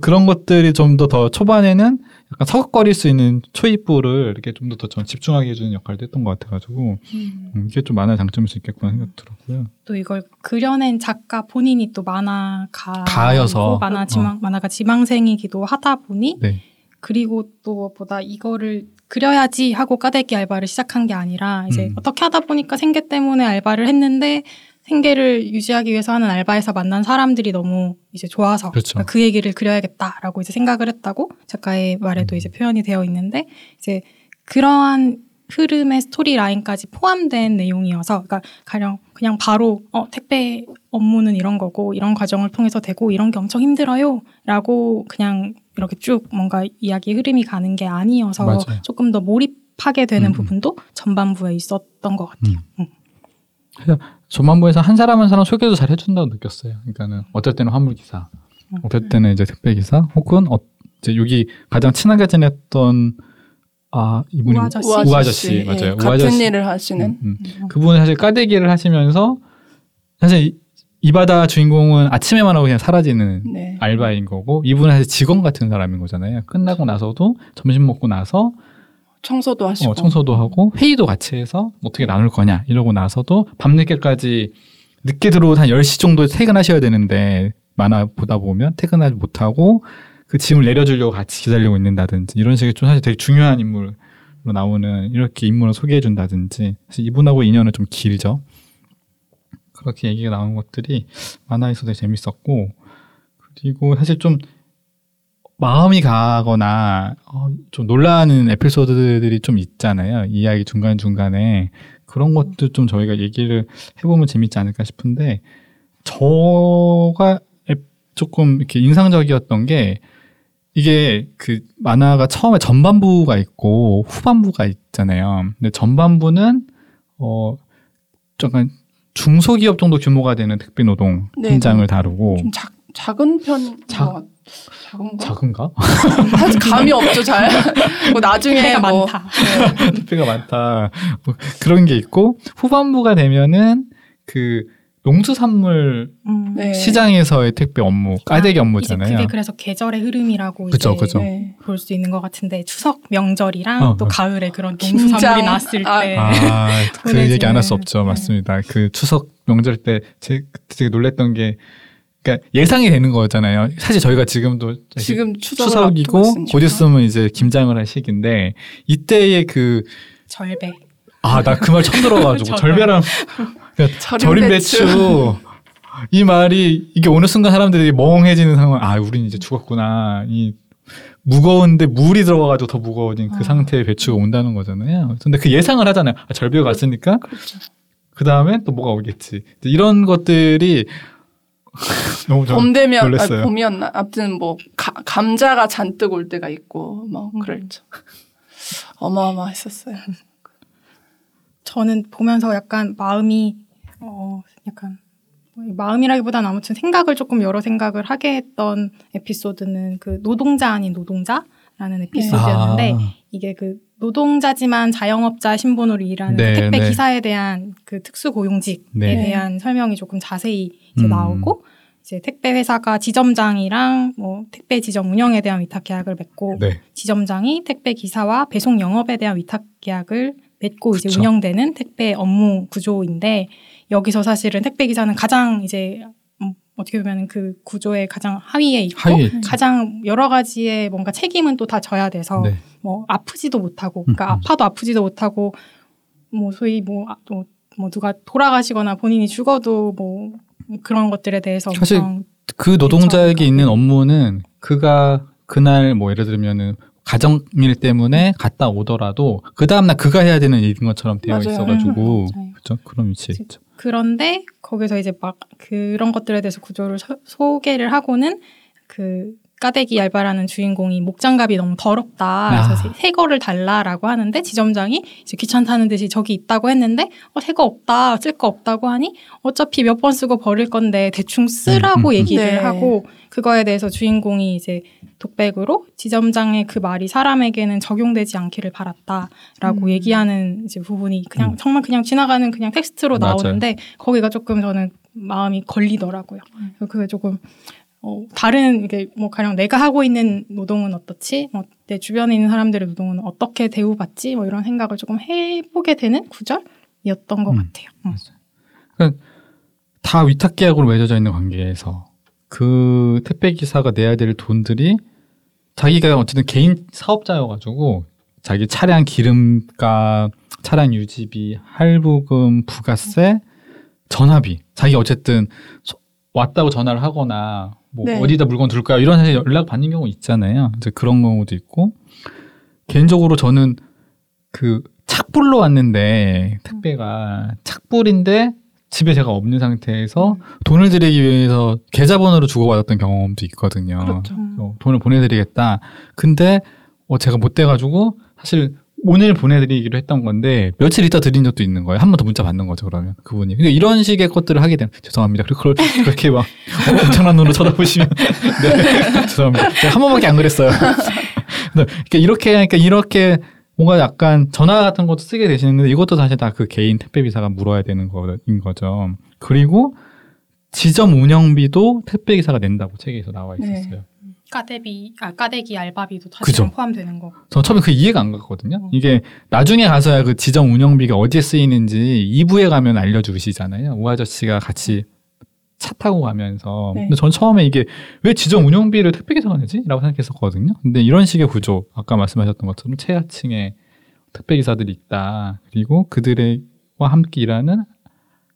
그런 것들이 좀 더 더 초반에는 약간 서걱거릴 수 있는 초입부를 이렇게 좀 더 더 전 집중하게 해주는 역할도 했던 것 같아가지고 음, 이게 좀 만화의 장점일 수 있겠구나 생각 들었고요. 또 이걸 그려낸 작가 본인이 또 만화가 가여서. 만화 지망 만화가 지망생이기도 하다 보니 네. 그리고 또 무엇보다 이거를 그려야지 하고 까대기 알바를 시작한 게 아니라 이제 음. 어떻게 하다 보니까 생계 때문에 알바를 했는데 생계를 유지하기 위해서 하는 알바에서 만난 사람들이 너무 이제 좋아서 그렇죠. 그러니까 그 얘기를 그려야겠다라고 이제 생각을 했다고 작가의 말에도 음. 이제 표현이 되어 있는데 이제 그러한 흐름의 스토리 라인까지 포함된 내용이어서 그러니까 가령 그냥 바로 어 택배 업무는 이런 거고 이런 과정을 통해서 되고 이런 게 엄청 힘들어요라고 그냥 이렇게 쭉 뭔가 이야기 흐름이 가는 게 아니어서 맞아요. 조금 더 몰입하게 되는 음. 부분도 전반부에 있었던 것 같아요. 음. 조만부에서 한 사람 한 사람 소개도 잘 해준다고 느꼈어요. 그러니까는 어떨 때는 화물 기사, 음. 어떨 때는 이제 택배 기사, 혹은 어, 이제 여기 가장 친하게 지냈던 아 이분이 우 아저씨. 우 아저씨 예, 맞아요. 우 같은 아저씨. 일을 하시는 음, 음. 음. 그분은 사실 까대기를 하시면서 사실 이- 이바다 주인공은 아침에만 하고 그냥 사라지는 네. 알바인 거고 이분은 사실 직원 같은 사람인 거잖아요. 끝나고 나서도 점심 먹고 나서 청소도 하시고 어, 청소도 하고 회의도 같이 해서 어떻게 나눌 거냐 이러고 나서도 밤늦게까지 늦게 들어오고 한 10시 정도에 퇴근하셔야 되는데 만화 보다 보면 퇴근하지 못하고 그 짐을 내려주려고 같이 기다리고 있는다든지 이런 식의 좀 사실 되게 중요한 인물로 나오는 이렇게 인물을 소개해 준다든지 사실 이분하고 인연은 좀 길죠. 그렇게 얘기가 나온 것들이 만화에서도 재밌었고 그리고 사실 좀 마음이 가거나 어, 좀 놀라는 에피소드들이 좀 있잖아요. 이야기 중간 중간에 그런 것도 좀 저희가 얘기를 해보면 재밌지 않을까 싶은데 저가 조금 이렇게 인상적이었던 게 이게 그 만화가 처음에 전반부가 있고 후반부가 있잖아요. 근데 전반부는 어 약간 중소기업 정도 규모가 되는 특비 노동 네, 현장을 네. 다루고 좀 작, 작은 편 작- 작은가? 작은가? 사실 감이 없죠 잘. 뭐 나중에 해가 뭐 많다. 네. 택배가 많다. 뭐 그런 게 있고 후반부가 되면은 그 농수산물 음. 네. 시장에서의 택배 업무, 까대기 아, 업무잖아요. 그게 그래서 계절의 흐름이라고 그쵸, 이제 그쵸. 네. 볼수 있는 것 같은데 추석 명절이랑 어, 또 어. 가을에 그런. 농수산물이 나왔을 아, 때 아, 그. 얘기 안 할 수 없죠. 네. 맞습니다. 그 추석 명절 때 제, 되게 놀랬던 게 그러니까 예상이 되는 거잖아요. 사실 저희가 지금도 지금 추석을 추석이고. 곧 있으면 이제 김장을 할 시기인데 이때의 그 절배. 아 나 그 말 처음 들어가지고. 절배랑 그러니까 절임 배추. 이 말이 이게 어느 순간 사람들이 멍해지는 상황 아 우린 이제 죽었구나 이 무거운데 물이 들어가가지고 더 무거워진 그 아. 상태의 배추가 온다는 거잖아요. 근데 그 예상을 하잖아요. 아, 절벽 갔으니까 그렇죠. 그 다음에 또 뭐가 오겠지. 이런 것들이 너무 좀봄 되면 아, 놀랐어요. 봄이었나? 아무튼 뭐 가, 감자가 잔뜩 올 때가 있고 뭐 음. 그랬죠. 어마어마했었어요. 저는 보면서 약간 마음이 어 약간 마음이라기보다는 아무튼 생각을 조금 여러 생각을 하게 했던 에피소드는 그 노동자 아닌 노동자라는 에피소드였는데 아, 이게 그 노동자지만 자영업자 신분으로 일하는 네, 택배 네. 기사에 대한 그 특수 고용직에 네. 대한 설명이 조금 자세히 이제 음. 나오고 이제 택배 회사가 지점장이랑 뭐 택배 지점 운영에 대한 위탁 계약을 맺고 네. 지점장이 택배 기사와 배송 영업에 대한 위탁 계약을 맺고 이제 그쵸. 운영되는 택배 업무 구조인데 여기서 사실은 택배 기사는 가장 이제 음, 어떻게 보면 그 구조의 가장 하위에 있고 하위에. 가장 여러 가지의 뭔가 책임은 또 다 져야 돼서 네. 뭐 아프지도 못하고 그러니까 음, 음. 아파도 아프지도 못하고 뭐 소위 뭐또 뭐 누가 돌아가시거나 본인이 죽어도 뭐 그런 것들에 대해서 사실 그 노동자에게. 있는 업무는 그가 그날 뭐 예를 들면은 가정일 때문에 갔다 오더라도 그 다음날 그가 해야 되는 일인 것처럼 되어 맞아요. 있어가지고 음, 맞아요. 그렇죠 그런 위치에 지- 있죠. 그런데 거기서 이제 막 그런 것들에 대해서 구조를 소- 소개를 하고는 그 까대기 알바라는 주인공이 목장갑이 너무 더럽다. 그래서 아. 새- 새 거를 달라라고 하는데 지점장이 이제 귀찮다는 듯이 저기 있다고 했는데 어, 새거 없다. 쓸 거 없다고 하니 어차피 몇 번 쓰고 버릴 건데 대충 쓰라고 음. 얘기를 네. 하고 그거에 대해서 주인공이 이제 독백으로 지점장의 그 말이 사람에게는 적용되지 않기를 바랐다라고 음. 얘기하는 이제 부분이 그냥 음. 정말 그냥 지나가는 그냥 텍스트로 맞아요. 나오는데 거기가 조금 저는 마음이 걸리더라고요. 음. 그래서 그게 조금 어, 다른 이게 뭐 가령 내가 하고 있는 노동은 어떻지? 뭐 내 주변에 있는 사람들의 노동은 어떻게 대우받지? 뭐 이런 생각을 조금 해보게 되는 구절이었던 것 음. 같아요. 음. 다 위탁 계약으로 맺어져 있는 관계에서 그 택배 기사가 내야 될 돈들이 자기가 어쨌든 개인 사업자여가지고 자기 차량 기름값, 차량 유지비, 할부금, 부가세, 전화비. 자기 어쨌든 소- 왔다고 전화를 하거나 뭐 네. 어디다 물건 둘 거야 이런 사실 연락 받는 경우 있잖아요. 이제 그런 경우도 있고 개인적으로 저는 그 착불로 왔는데 택배가 착불인데 집에 제가 없는 상태에서 돈을 드리기 위해서 계좌번호를 주고받았던 경험도 있거든요. 그렇죠. 돈을 보내드리겠다. 근데 어, 제가 못 돼가지고 사실 오늘 보내드리기로 했던 건데 며칠 있다 드린 적도 있는 거예요. 한 번 더 문자 받는 거죠 그러면 그분이. 근데 이런 식의 것들을 하게 되면 죄송합니다. 그리고 그걸 그렇게 막 어, 엄청난 눈으로 쳐다보시면 네 죄송합니다. 제가 한 번밖에 안 그랬어요. 근데 그러니까 이렇게 그러니까 이렇게 뭔가 약간 전화 같은 것도 쓰게 되시는데 이것도 사실 다 그 개인 택배 기사가 물어야 되는 거인 거죠. 그리고 지점 운영비도 택배 기사가 낸다고 책에서 나와 네. 있었어요. 까대비, 아 까대기 알바비도 그죠. 사실은 포함되는 거. 저 처음에 그 이해가 안 갔거든요. 음. 이게 나중에 가서야 그 지점 운영비가 어디에 쓰이는지 2부에 가면 알려주시잖아요. 우 아저씨가 같이 차 타고 가면서. 네. 근데 전 처음에 이게 왜 지점 운영비를 택배기사가 내지? 라고 생각했었거든요. 근데 이런 식의 구조, 아까 말씀하셨던 것처럼 최하층에 택배기사들이 있다. 그리고 그들과 함께 일하는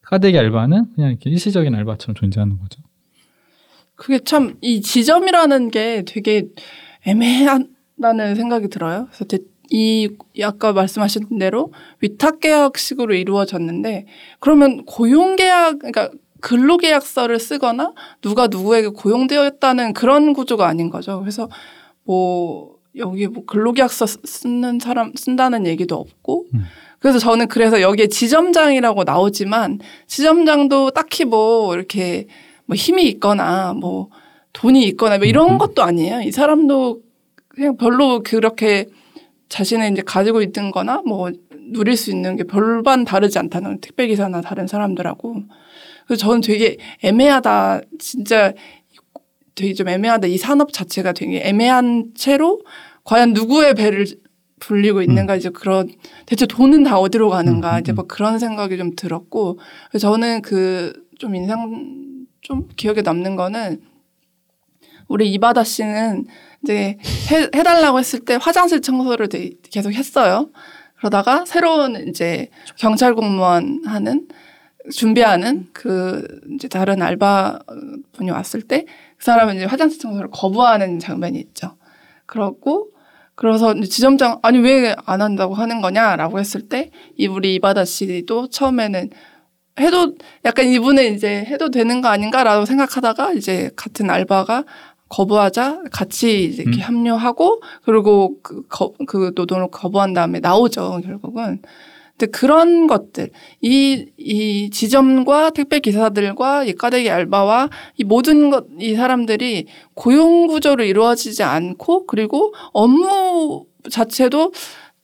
까대기 알바는 그냥 이렇게 일시적인 알바처럼 존재하는 거죠. 그게 참 이 지점이라는 게 되게 애매하다는 생각이 들어요. 그래서 대- 이 아까 말씀하신 대로 위탁 계약식으로 이루어졌는데 그러면 고용 계약 그러니까 근로 계약서를 쓰거나 누가 누구에게 고용되었다는 그런 구조가 아닌 거죠. 그래서 뭐 여기 뭐 근로 계약서 쓰- 쓰는 사람 쓴다는 얘기도 없고 음. 그래서 저는 그래서 여기에 지점장이라고 나오지만 지점장도 딱히 뭐 이렇게 뭐 힘이 있거나 뭐 돈이 있거나 뭐 이런 음. 것도 아니에요. 이 사람도 그냥 별로 그렇게 자신의 이제 가지고 있는 거나 뭐 누릴 수 있는 게 별반 다르지 않다는 택배기사나 다른 사람들하고. 그래서 저는 되게 애매하다. 진짜 되게 좀 애매하다. 이 산업 자체가 되게 애매한 채로 과연 누구의 배를 불리고 있는가 이제 그런 대체 돈은 다 어디로 가는가 음, 음, 이제 뭐 그런 생각이 좀 들었고 저는 그 좀 인상 좀 기억에 남는 거는 우리 이바다 씨는 이제 해, 해달라고 했을 때 화장실 청소를 계속 했어요. 그러다가 새로운 이제 경찰 공무원 하는 준비하는 그 이제 다른 알바 분이 왔을 때 그 사람은 이제 화장실 청소를 거부하는 장면이 있죠. 그렇고 그래서 지점장 아니 왜 안 한다고 하는 거냐라고 했을 때 이 우리 이바다 씨도 처음에는 해도 약간 이분은 이제 해도 되는 거 아닌가라고 생각하다가 이제 같은 알바가 거부하자 같이 이제 이렇게 음. 합류하고 그리고 그, 거, 그 노동을 거부한 다음에 나오죠 결국은. 근데 그런 것들 이, 이 지점과 택배 기사들과 이 까대기 알바와 이 모든 것 이 사람들이 고용 구조로 이루어지지 않고 그리고 업무 자체도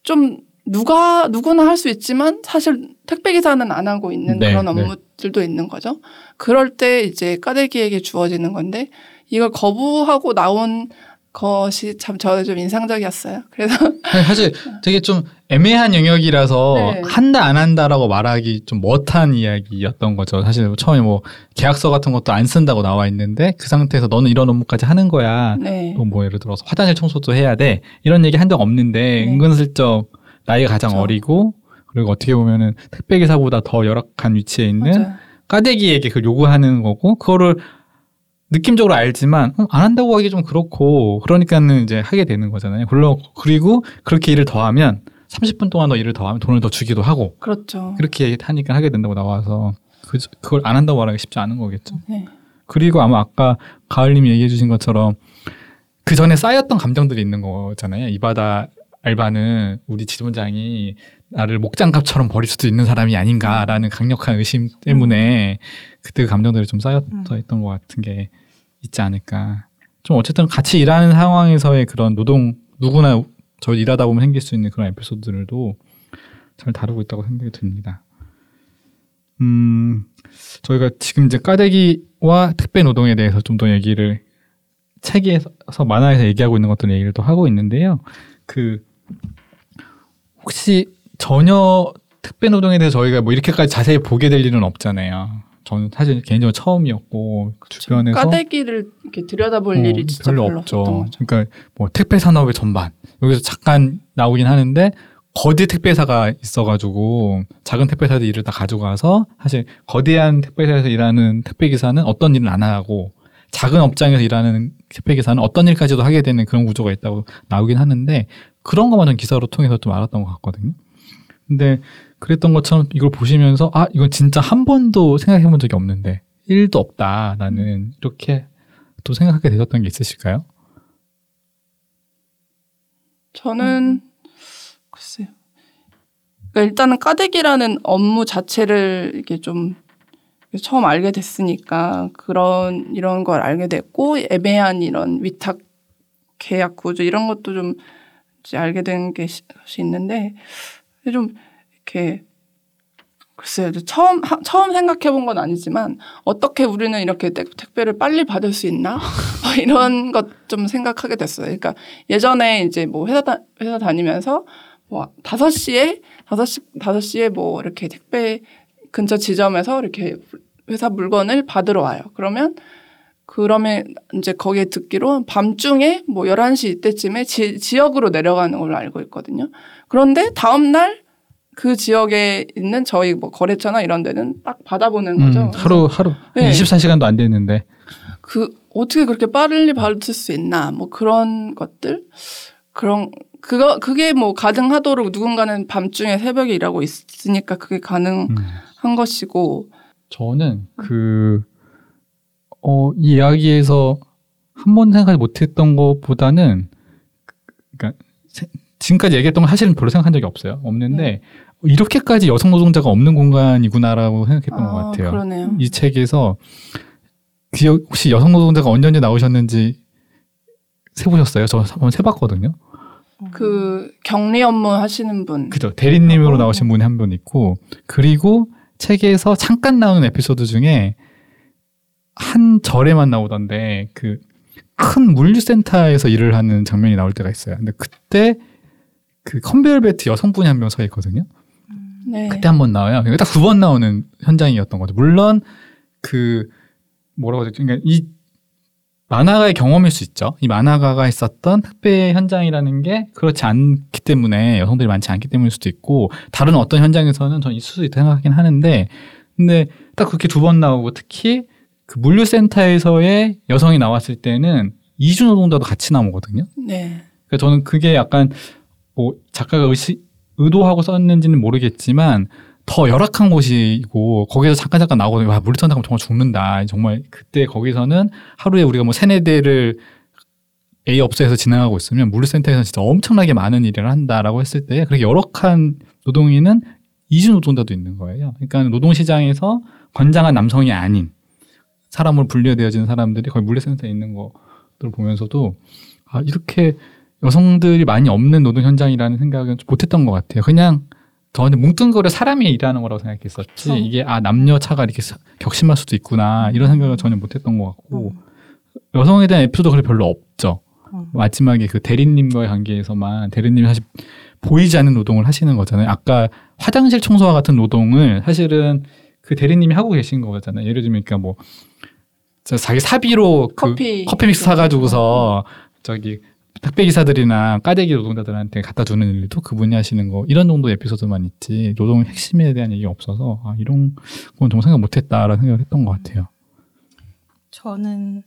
좀 누가 누구나 할 수 있지만 사실 택배 기사는 안 하고 있는 네, 그런 네. 업무들도 있는 거죠. 그럴 때 이제 까대기에게 주어지는 건데 이걸 거부하고 나온 것이 참 저는 좀 인상적이었어요. 그래서 사실 되게 좀 애매한 영역이라서 네. 한다 안 한다라고 말하기 좀 멋한 이야기였던 거죠. 사실 처음에 뭐 계약서 같은 것도 안 쓴다고 나와 있는데 그 상태에서 너는 이런 업무까지 하는 거야. 네. 또뭐 예를 들어서 화장실 청소도 해야 돼. 이런 얘기 한 적 없는데 네. 은근슬쩍 나이가 가장 그렇죠. 어리고 그리고 어떻게 보면은 택배 기사보다 더 열악한 위치에 있는 맞아요. 까대기에게 그 요구하는 거고 그거를 느낌적으로 알지만 어, 안 한다고 하기 좀 그렇고 그러니까는 이제 하게 되는 거잖아요. 물론 그리고 그렇게 일을 더 하면 30분 동안 더 일을 더 하면 돈을 더 주기도 하고 그렇죠. 그렇게 하니까 하게 된다고 나와서 그, 그걸 안 한다고 말하기 쉽지 않은 거겠죠. 네. 그리고 아마 아까 가을님이 얘기해 주신 것처럼 그 전에 쌓였던 감정들이 있는 거잖아요. 이 바다 알바는 우리 지점장이 나를 목장갑처럼 버릴 수도 있는 사람이 아닌가라는 강력한 의심 때문에 그때 그 감정들이 좀 쌓여 음. 있던 것 같은 게 있지 않을까. 좀 어쨌든 같이 일하는 상황에서의 그런 노동 누구나 저 일하다 보면 생길 수 있는 그런 에피소드들도 잘 다루고 있다고 생각이 듭니다. 음, 저희가 지금 이제 까대기와 택배 노동에 대해서 좀 더 얘기를 책에서 만화에서 얘기하고 있는 것들 얘기를 또 하고 있는데요. 그 혹시 전혀 택배 노동에 대해서 저희가 뭐 이렇게까지 자세히 보게 될 일은 없잖아요. 저는 사실 개인적으로 처음이었고 주변에서 까대기를 이렇게 들여다볼 어, 일이 진짜 별로 별로, 없죠. 그러니까 뭐 택배 산업의 전반 여기서 잠깐 나오긴 하는데 거대 택배사가 있어가지고 작은 택배사들 일을 다 가져가서 사실 거대한 택배사에서 일하는 택배 기사는 어떤 일을 안 하고 작은 업장에서 일하는 택배 기사는 어떤 일까지도 하게 되는 그런 구조가 있다고 나오긴 하는데 그런 것만 전 기사로 통해서 좀 알았던 것 같거든요. 근데 그랬던 것처럼 이걸 보시면서 아 이건 진짜 한 번도 생각해 본 적이 없는데 일도 없다 나는 이렇게 또 생각하게 되셨던 게 있으실까요? 저는 글쎄요. 그러니까 일단은 까대기라는 업무 자체를 이렇게 좀 처음 알게 됐으니까 그런 이런 걸 알게 됐고 애매한 이런 위탁 계약 구조 이런 것도 좀 알게 된게 있는데 좀 이렇게 글쎄요. 처음 하- 처음 생각해 본 건 아니지만 어떻게 우리는 이렇게 택- 택배를 빨리 받을 수 있나? 뭐 이런 것 좀 생각하게 됐어요. 그러니까 예전에 이제 뭐 회사 다, 회사 다니면서 뭐 다섯 시에 다섯 시 다섯 시에 뭐 이렇게 택배 근처 지점에서 이렇게 회사 물건을 받으러 와요. 그러면 그러면 이제 거기에 듣기로 밤중에 뭐 11시 이때쯤에 지, 지역으로 내려가는 걸로 알고 있거든요. 그런데 다음 날 그 지역에 있는 저희 뭐 거래처나 이런 데는 딱 받아보는 음, 거죠. 하루 하루 네. 24시간도 안 됐는데 그 어떻게 그렇게 빠르게 받을 수 있나 뭐 그런 것들 그런 그거 그게 뭐 가능하도록 누군가는 밤중에 새벽에 일하고 있으니까 그게 가능한 음. 것이고 저는 그, 어, 이 이야기에서 한 번 생각하지 못했던 것보다는, 그러니까 세- 지금까지 얘기했던 건 사실은 별로 생각한 적이 없어요. 없는데, 이렇게까지 여성 노동자가 없는 공간이구나라고 생각했던 것 같아요. 그러네요. 이 책에서, 기억, 혹시 여성 노동자가 언제 언제 나오셨는지 세보셨어요? 저 한번 세봤거든요. 그 격리 업무 하시는 분. 그죠. 대리님으로 어. 나오신 분이 한 분 있고, 그리고 책에서 잠깐 나오는 에피소드 중에 한 절에만 나오던데, 그 큰 물류센터에서 일을 하는 장면이 나올 때가 있어요. 근데 그때 그 컨베이어 벨트 여성분이 한 명 서 있거든요. 네. 그때 한 번 나와요. 딱두 번 나오는 현장이었던 거죠. 물론 그 뭐라고 하죠? 그러니까 이 만화가의 경험일 수 있죠. 이 만화가가 했었던 택배 현장이라는 게 그렇지 않기 때문에 여성들이 많지 않기 때문일 수도 있고 다른 어떤 현장에서는 전 있을 수 있다 생각하긴 하는데 근데 딱 그렇게 두 번 나오고 특히 그 물류센터에서의 여성이 나왔을 때는 이주 노동자도 같이 나오거든요. 네. 그러니까 저는 그게 약간 뭐 작가가 의시, 의도하고 썼는지는 모르겠지만 더 열악한 곳이고 거기서 잠깐 잠깐 나오거든요. 와 물리천장 가면 정말 죽는다. 정말 그때 거기서는 하루에 우리가 뭐 세네 대를 A 업소에서 진행하고 있으면 물류센터에서는 진짜 엄청나게 많은 일을 한다라고 했을 때 그렇게 열악한 노동인은 이주 노동자도 있는 거예요. 그러니까 노동 시장에서 건장한 남성이 아닌 사람으로 분류되어지는 사람들이 거기 물류센터에 있는 것들을 보면서도 아 이렇게 여성들이 많이 없는 노동 현장이라는 생각은 좀 못했던 것 같아요. 그냥 저는 뭉뚱그려 사람이 일하는 거라고 생각했었지 그렇죠. 이게 아 남녀 차가 이렇게 사- 격심할 수도 있구나 이런 생각을 전혀 못했던 것 같고 음. 여성에 대한 에피소드 가 별로 없죠. 음. 마지막에 그 대리님과의 관계에서만 대리님이 사실 보이지 않는 노동을 하시는 거잖아요. 아까 화장실 청소와 같은 노동을 사실은 그 대리님이 하고 계신 거잖아요. 예를 들면 그러니까 뭐저 자기 사비로 그 커피. 커피 믹스 사가지고서 저기 택배 기사들이나 까대기 노동자들한테 갖다 주는 일도 그분이 하시는 거 이런 정도 에피소드만 있지 노동 핵심에 대한 얘기가 없어서 아 이런 건 정말 생각 못했다라는 생각을 했던 것 같아요. 저는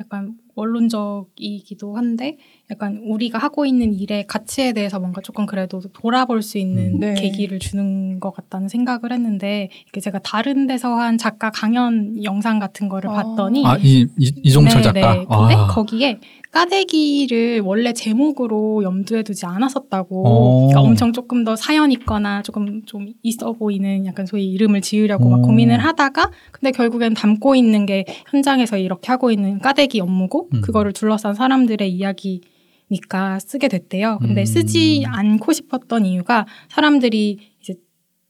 약간 원론적이기도 한데 약간 우리가 하고 있는 일의 가치에 대해서 뭔가 조금 그래도 돌아볼 수 있는 음. 네. 계기를 주는 것 같다는 생각을 했는데 이게 제가 다른 데서 한 작가 강연 영상 같은 거를 아. 봤더니 아 이 이종철 네, 작가. 네. 근데 아. 거기에 까대기를 원래 제목으로 염두에 두지 않았었다고. 어. 그러니까 엄청 조금 더 사연 있거나 조금 좀 있어 보이는 약간 소위 이름을 지으려고 막 어. 고민을 하다가 근데 결국엔 담고 있는 게 현장에서 이렇게 하고 있는 까대기 업무고 음. 그거를 둘러싼 사람들의 이야기니까 쓰게 됐대요. 근데 음. 쓰지 않고 싶었던 이유가 사람들이 이제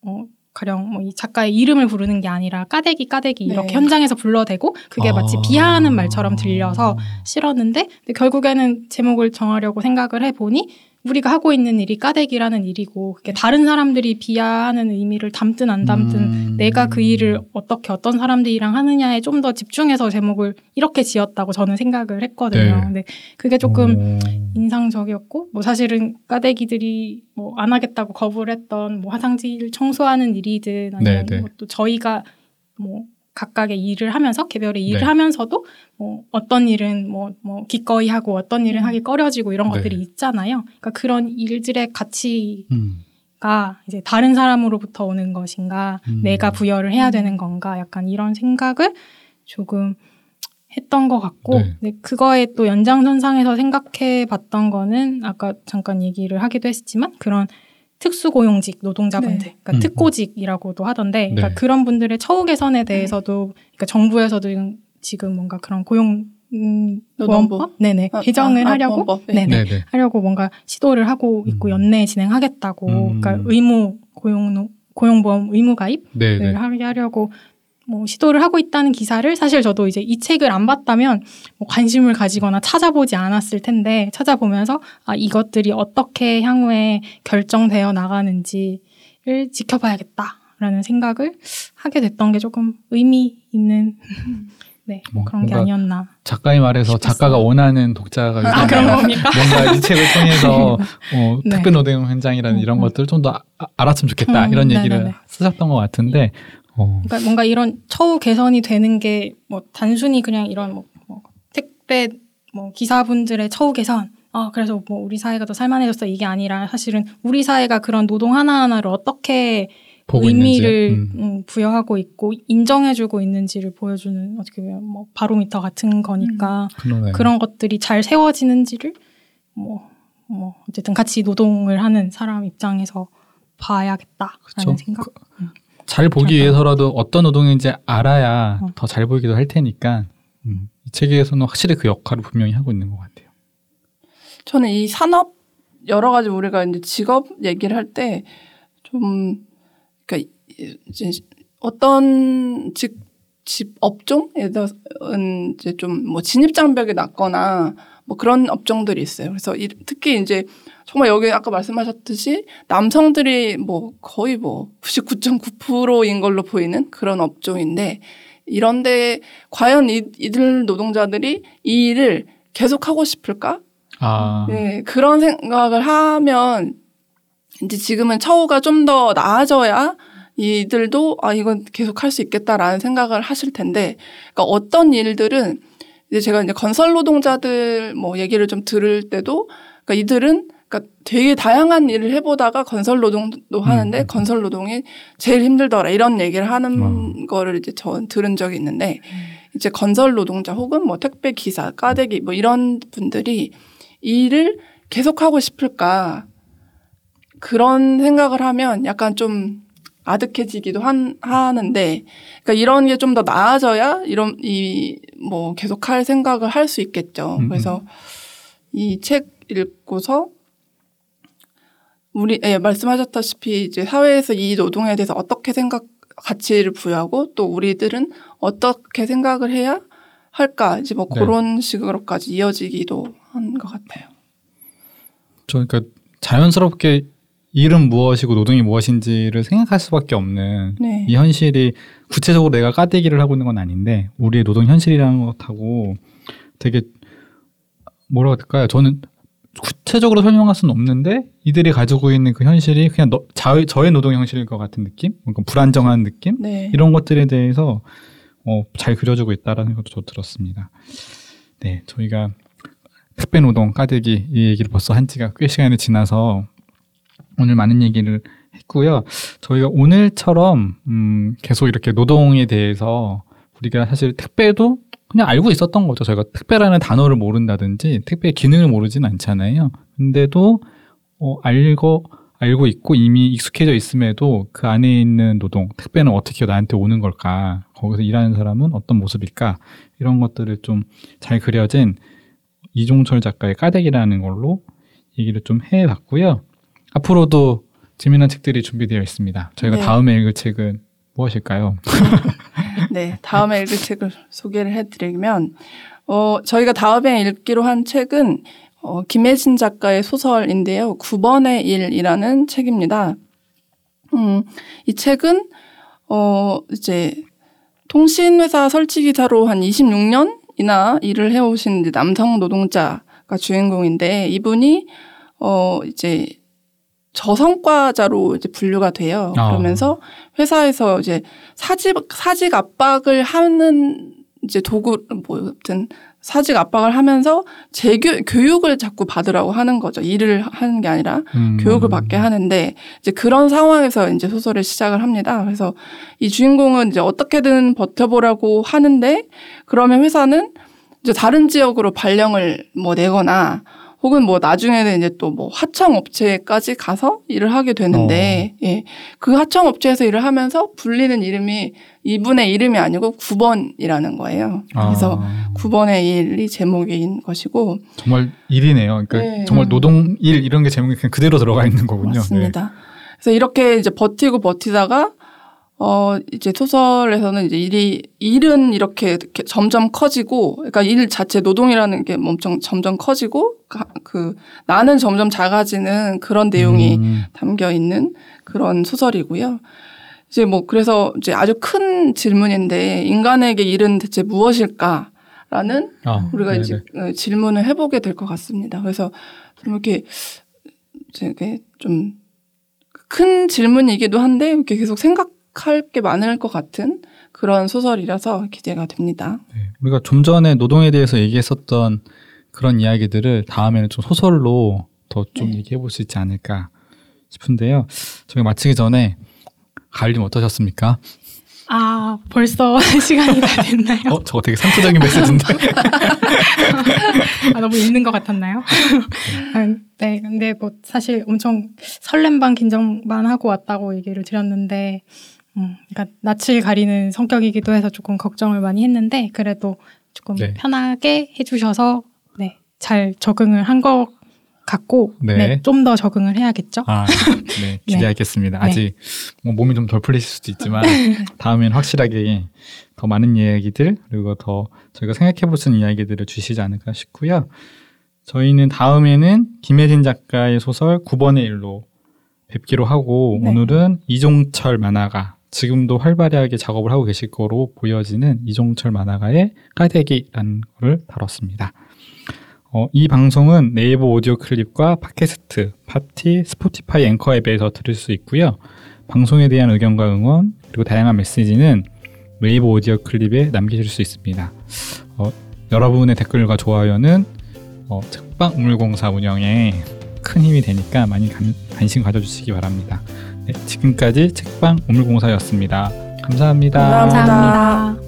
어 가령 뭐 이 작가의 이름을 부르는 게 아니라 까대기 까대기 이렇게 네. 현장에서 불러대고 그게 마치 아. 비하하는 말처럼 들려서 싫었는데 근데 결국에는 제목을 정하려고 생각을 해보니 우리가 하고 있는 일이 까대기라는 일이고 그게 다른 사람들이 비하하는 의미를 담든 안 담든 음. 내가 그 일을 어떻게 어떤 사람들이랑 하느냐에 좀 더 집중해서 제목을 이렇게 지었다고 저는 생각을 했거든요. 네. 근데 그게 조금 오. 인상적이었고 뭐 사실은 까대기들이 뭐 안 하겠다고 거부를 했던 뭐 화장실 청소하는 일이든 아니면 네, 네. 뭐 또 저희가 뭐 각각의 일을 하면서 개별의 일을 네. 하면서도 뭐 어떤 일은 뭐 뭐 기꺼이 하고 어떤 일은 하기 꺼려지고 이런 네. 것들이 있잖아요. 그러니까 그런 일들의 가치가 음. 이제 다른 사람으로부터 오는 것인가, 음. 내가 부여를 해야 되는 건가, 약간 이런 생각을 조금 했던 것 같고, 네. 근데 그거에 또 연장선상에서 생각해 봤던 거는 아까 잠깐 얘기를 하기도 했지만 그런 특수고용직 노동자분들, 네. 그러니까 음. 특고직이라고도 하던데, 그러니까 네. 그런 분들의 처우 개선에 대해서도, 그러니까 정부에서도 지금 뭔가 그런 고용 음, 노동부. 보험법? 네네 아, 개정을 아, 아, 하려고 보험법. 네. 네 네 네네. 하려고 뭔가 시도를 하고 있고 음. 연내 진행하겠다고 음. 그러니까 의무 고용 고용보험 의무 가입을 네네. 하게 하려고 뭐 시도를 하고 있다는 기사를 사실 저도 이제 이 책을 안 봤다면 뭐 관심을 가지거나 찾아보지 않았을 텐데 찾아보면서 아 이것들이 어떻게 향후에 결정되어 나가는지를 지켜봐야겠다라는 생각을 하게 됐던 게 조금 의미 있는 네, 뭐 그런 게 아니었나. 작가의 말에서 싶었어요. 작가가 원하는 독자가 아. 그런 겁니까? 뭔가 이 책을 통해서 어, 네. 특별 노동 현장이라는 음, 이런 음. 것들을 좀더 알았으면 좋겠다 음, 이런 얘기를 네네네. 쓰셨던 것 같은데 어, 그러니까 뭔가 이런 처우 개선이 되는 게 뭐 단순히 그냥 이런 뭐, 뭐 택배 뭐 기사분들의 처우 개선 아 그래서 뭐 우리 사회가 더 살만해졌어 이게 아니라 사실은 우리 사회가 그런 노동 하나하나를 어떻게 의미를 있는지. 음. 음, 부여하고 있고 인정해주고 있는지를 보여주는 어떻게 보면 뭐 바로미터 같은 거니까 그러네요. 그런 것들이 잘 세워지는지를 뭐, 뭐 어쨌든 같이 노동을 하는 사람 입장에서 봐야겠다라는 그쵸. 생각. 그- 잘 보기 그렇죠. 위해서라도 어떤 노동인지 알아야 어. 더잘 보이기도 할 테니까 음, 이 책에서는 확실히 그 역할을 분명히 하고 있는 것 같아요. 저는 이 산업 여러 가지 우리가 이제 직업 얘기를 할 때 좀 그러니까 이제 어떤 직, 집 업종에는 이제 좀 뭐 진입 장벽이 낮거나 뭐 그런 업종들이 있어요. 그래서 이, 특히 이제 정말 여기 아까 말씀하셨듯이 남성들이 뭐 거의 뭐 99.9%인 걸로 보이는 그런 업종인데 이런데 과연 이, 이들 노동자들이 이 일을 계속 하고 싶을까? 아, 네, 그런 생각을 하면 이제 지금은 처우가 좀 더 나아져야 이들도 아 이건 계속 할 수 있겠다라는 생각을 하실 텐데 그러니까 어떤 일들은 이제 제가 이제 건설 노동자들 뭐 얘기를 좀 들을 때도 그러니까 이들은 그러니까 되게 다양한 일을 해보다가 건설 노동도 하는데 음. 건설 노동이 제일 힘들더라 이런 얘기를 하는 어. 거를 이제 전 들은 적이 있는데 이제 건설 노동자 혹은 뭐 택배 기사, 까대기 뭐 이런 분들이 이 일을 계속 하고 싶을까 그런 생각을 하면 약간 좀 아득해지기도 한, 하는데 그러니까 이런 게 좀 더 나아져야 이런 이 뭐 계속 할 생각을 할 수 있겠죠. 음, 그래서 이 책 읽고서 우리 예, 말씀하셨다시피 이제 사회에서 이 노동에 대해서 어떻게 생각 가치를 부여하고 또 우리들은 어떻게 생각을 해야 할까 이제 뭐 네. 그런 식으로까지 이어지기도 한 것 같아요. 저 그러니까 자연스럽게 일은 무엇이고 노동이 무엇인지를 생각할 수밖에 없는 네. 이 현실이 구체적으로 내가 까대기를 하고 있는 건 아닌데 우리의 노동 현실이라는 것하고 되게 뭐라고 해야 될까요? 저는 구체적으로 설명할 수는 없는데 이들이 가지고 있는 그 현실이 그냥 너, 자, 저의 노동 형식일 것 같은 느낌? 뭔가 불안정한 느낌? 네. 이런 것들에 대해서 어, 잘 그려주고 있다라는 것도 저 들었습니다. 네, 저희가 택배 노동 까대기 이 얘기를 벌써 한 지가 꽤 시간이 지나서 오늘 많은 얘기를 했고요. 저희가 오늘처럼 음, 계속 이렇게 노동에 대해서 우리가 사실 택배도 그냥 알고 있었던 거죠. 저희가 택배라는 단어를 모른다든지 택배의 기능을 모르지는 않잖아요. 근데도 어, 알고 알고 있고 이미 익숙해져 있음에도 그 안에 있는 노동, 택배는 어떻게 나한테 오는 걸까? 거기서 일하는 사람은 어떤 모습일까? 이런 것들을 좀 잘 그려진 이종철 작가의 까대기라는 걸로 얘기를 좀 해봤고요. 앞으로도 재미난 책들이 준비되어 있습니다. 저희가 네. 다음에 읽을 책은 무엇일까요? 네, 다음에 읽을 책을 소개를 해드리면, 어, 저희가 다음에 읽기로 한 책은, 어, 김혜진 작가의 소설인데요. 9번의 일이라는 책입니다. 음, 이 책은, 어, 이제, 통신회사 설치기사로 한 26년이나 일을 해오신 남성 노동자가 주인공인데, 이분이, 어, 이제, 저성과자로 이제 분류가 돼요. 아. 그러면서 회사에서 이제 사직 사직 압박을 하는 이제 도구 뭐 아무튼 사직 압박을 하면서 재교 교육을 자꾸 받으라고 하는 거죠. 일을 하는 게 아니라 음. 교육을 받게 하는데 이제 그런 상황에서 이제 소설을 시작을 합니다. 그래서 이 주인공은 이제 어떻게든 버텨보라고 하는데 그러면 회사는 이제 다른 지역으로 발령을 뭐 내거나 혹은 뭐 나중에는 이제 또 뭐 하청 업체까지 가서 일을 하게 되는데 예. 그 하청 업체에서 일을 하면서 불리는 이름이 이분의 이름이 아니고 9번이라는 거예요. 그래서 아, 9번의 일이 제목인 것이고 정말 일이네요. 그러니까 네. 정말 노동 일 이런 게 제목이 그냥 그대로 들어가 있는 거군요. 네. 맞습니다. 그래서 이렇게 이제 버티고 버티다가 어 이제 소설에서는 이제 일이 일은 이렇게, 이렇게 점점 커지고 그러니까 일 자체 노동이라는 게 엄청 점점 커지고 가- 그 나는 점점 작아지는 그런 내용이 음, 담겨 있는 그런 소설이고요. 이제 뭐 그래서 이제 아주 큰 질문인데 인간에게 일은 대체 무엇일까 라는 아, 우리가 네네. 이제 어, 질문을 해보게 될 것 같습니다. 그래서 좀 이렇게 이게 좀큰 질문이기도 한데 이렇게 계속 생각 할 게 많을 것 같은 그런 소설이라서 기대가 됩니다. 네, 우리가 좀 전에 노동에 대해서 얘기했었던 그런 이야기들을 다음에는 좀 소설로 더좀 네. 얘기해 볼 수 있지 않을까 싶은데요. 저희 마치기 전에 가을님 어떠셨습니까? 아, 벌써 시간이 다 됐나요? 어, 저거 되게 상투적인 메시지인데. 아, 너무 읽는 것 같았나요? 아, 네, 근데 뭐 사실 엄청 설렘 반 긴장 반 하고 왔다고 얘기를 드렸는데, 음, 그러니까 낯을 가리는 성격이기도 해서 조금 걱정을 많이 했는데, 그래도 조금 네. 편하게 해주셔서, 네, 잘 적응을 한 것 같고, 네. 네, 좀 더 적응을 해야겠죠? 아, 네, 기대하겠습니다. 네. 아직 뭐 몸이 좀 덜 풀리실 수도 있지만 다음엔 확실하게 더 많은 이야기들 그리고 더 저희가 생각해 볼 수 있는 이야기들을 주시지 않을까 싶고요. 저희는 다음에는 김혜진 작가의 소설 9번의 일로 뵙기로 하고 네. 오늘은 이종철 만화가 지금도 활발하게 작업을 하고 계실 거로 보여지는 이종철 만화가의 까대기라는 거를 다뤘습니다. 어, 이 방송은 네이버 오디오 클립과 팟캐스트, 파티, 스포티파이 앵커 앱에서 들을 수 있고요. 방송에 대한 의견과 응원 그리고 다양한 메시지는 네이버 오디오 클립에 남기실 수 있습니다. 어, 여러분의 댓글과 좋아요는 어, 책방 우물공사 운영에 큰 힘이 되니까 많이 관, 관심 가져주시기 바랍니다. 네, 지금까지 책방 우물공사였습니다 감사합니다. 감사합니다. 감사합니다.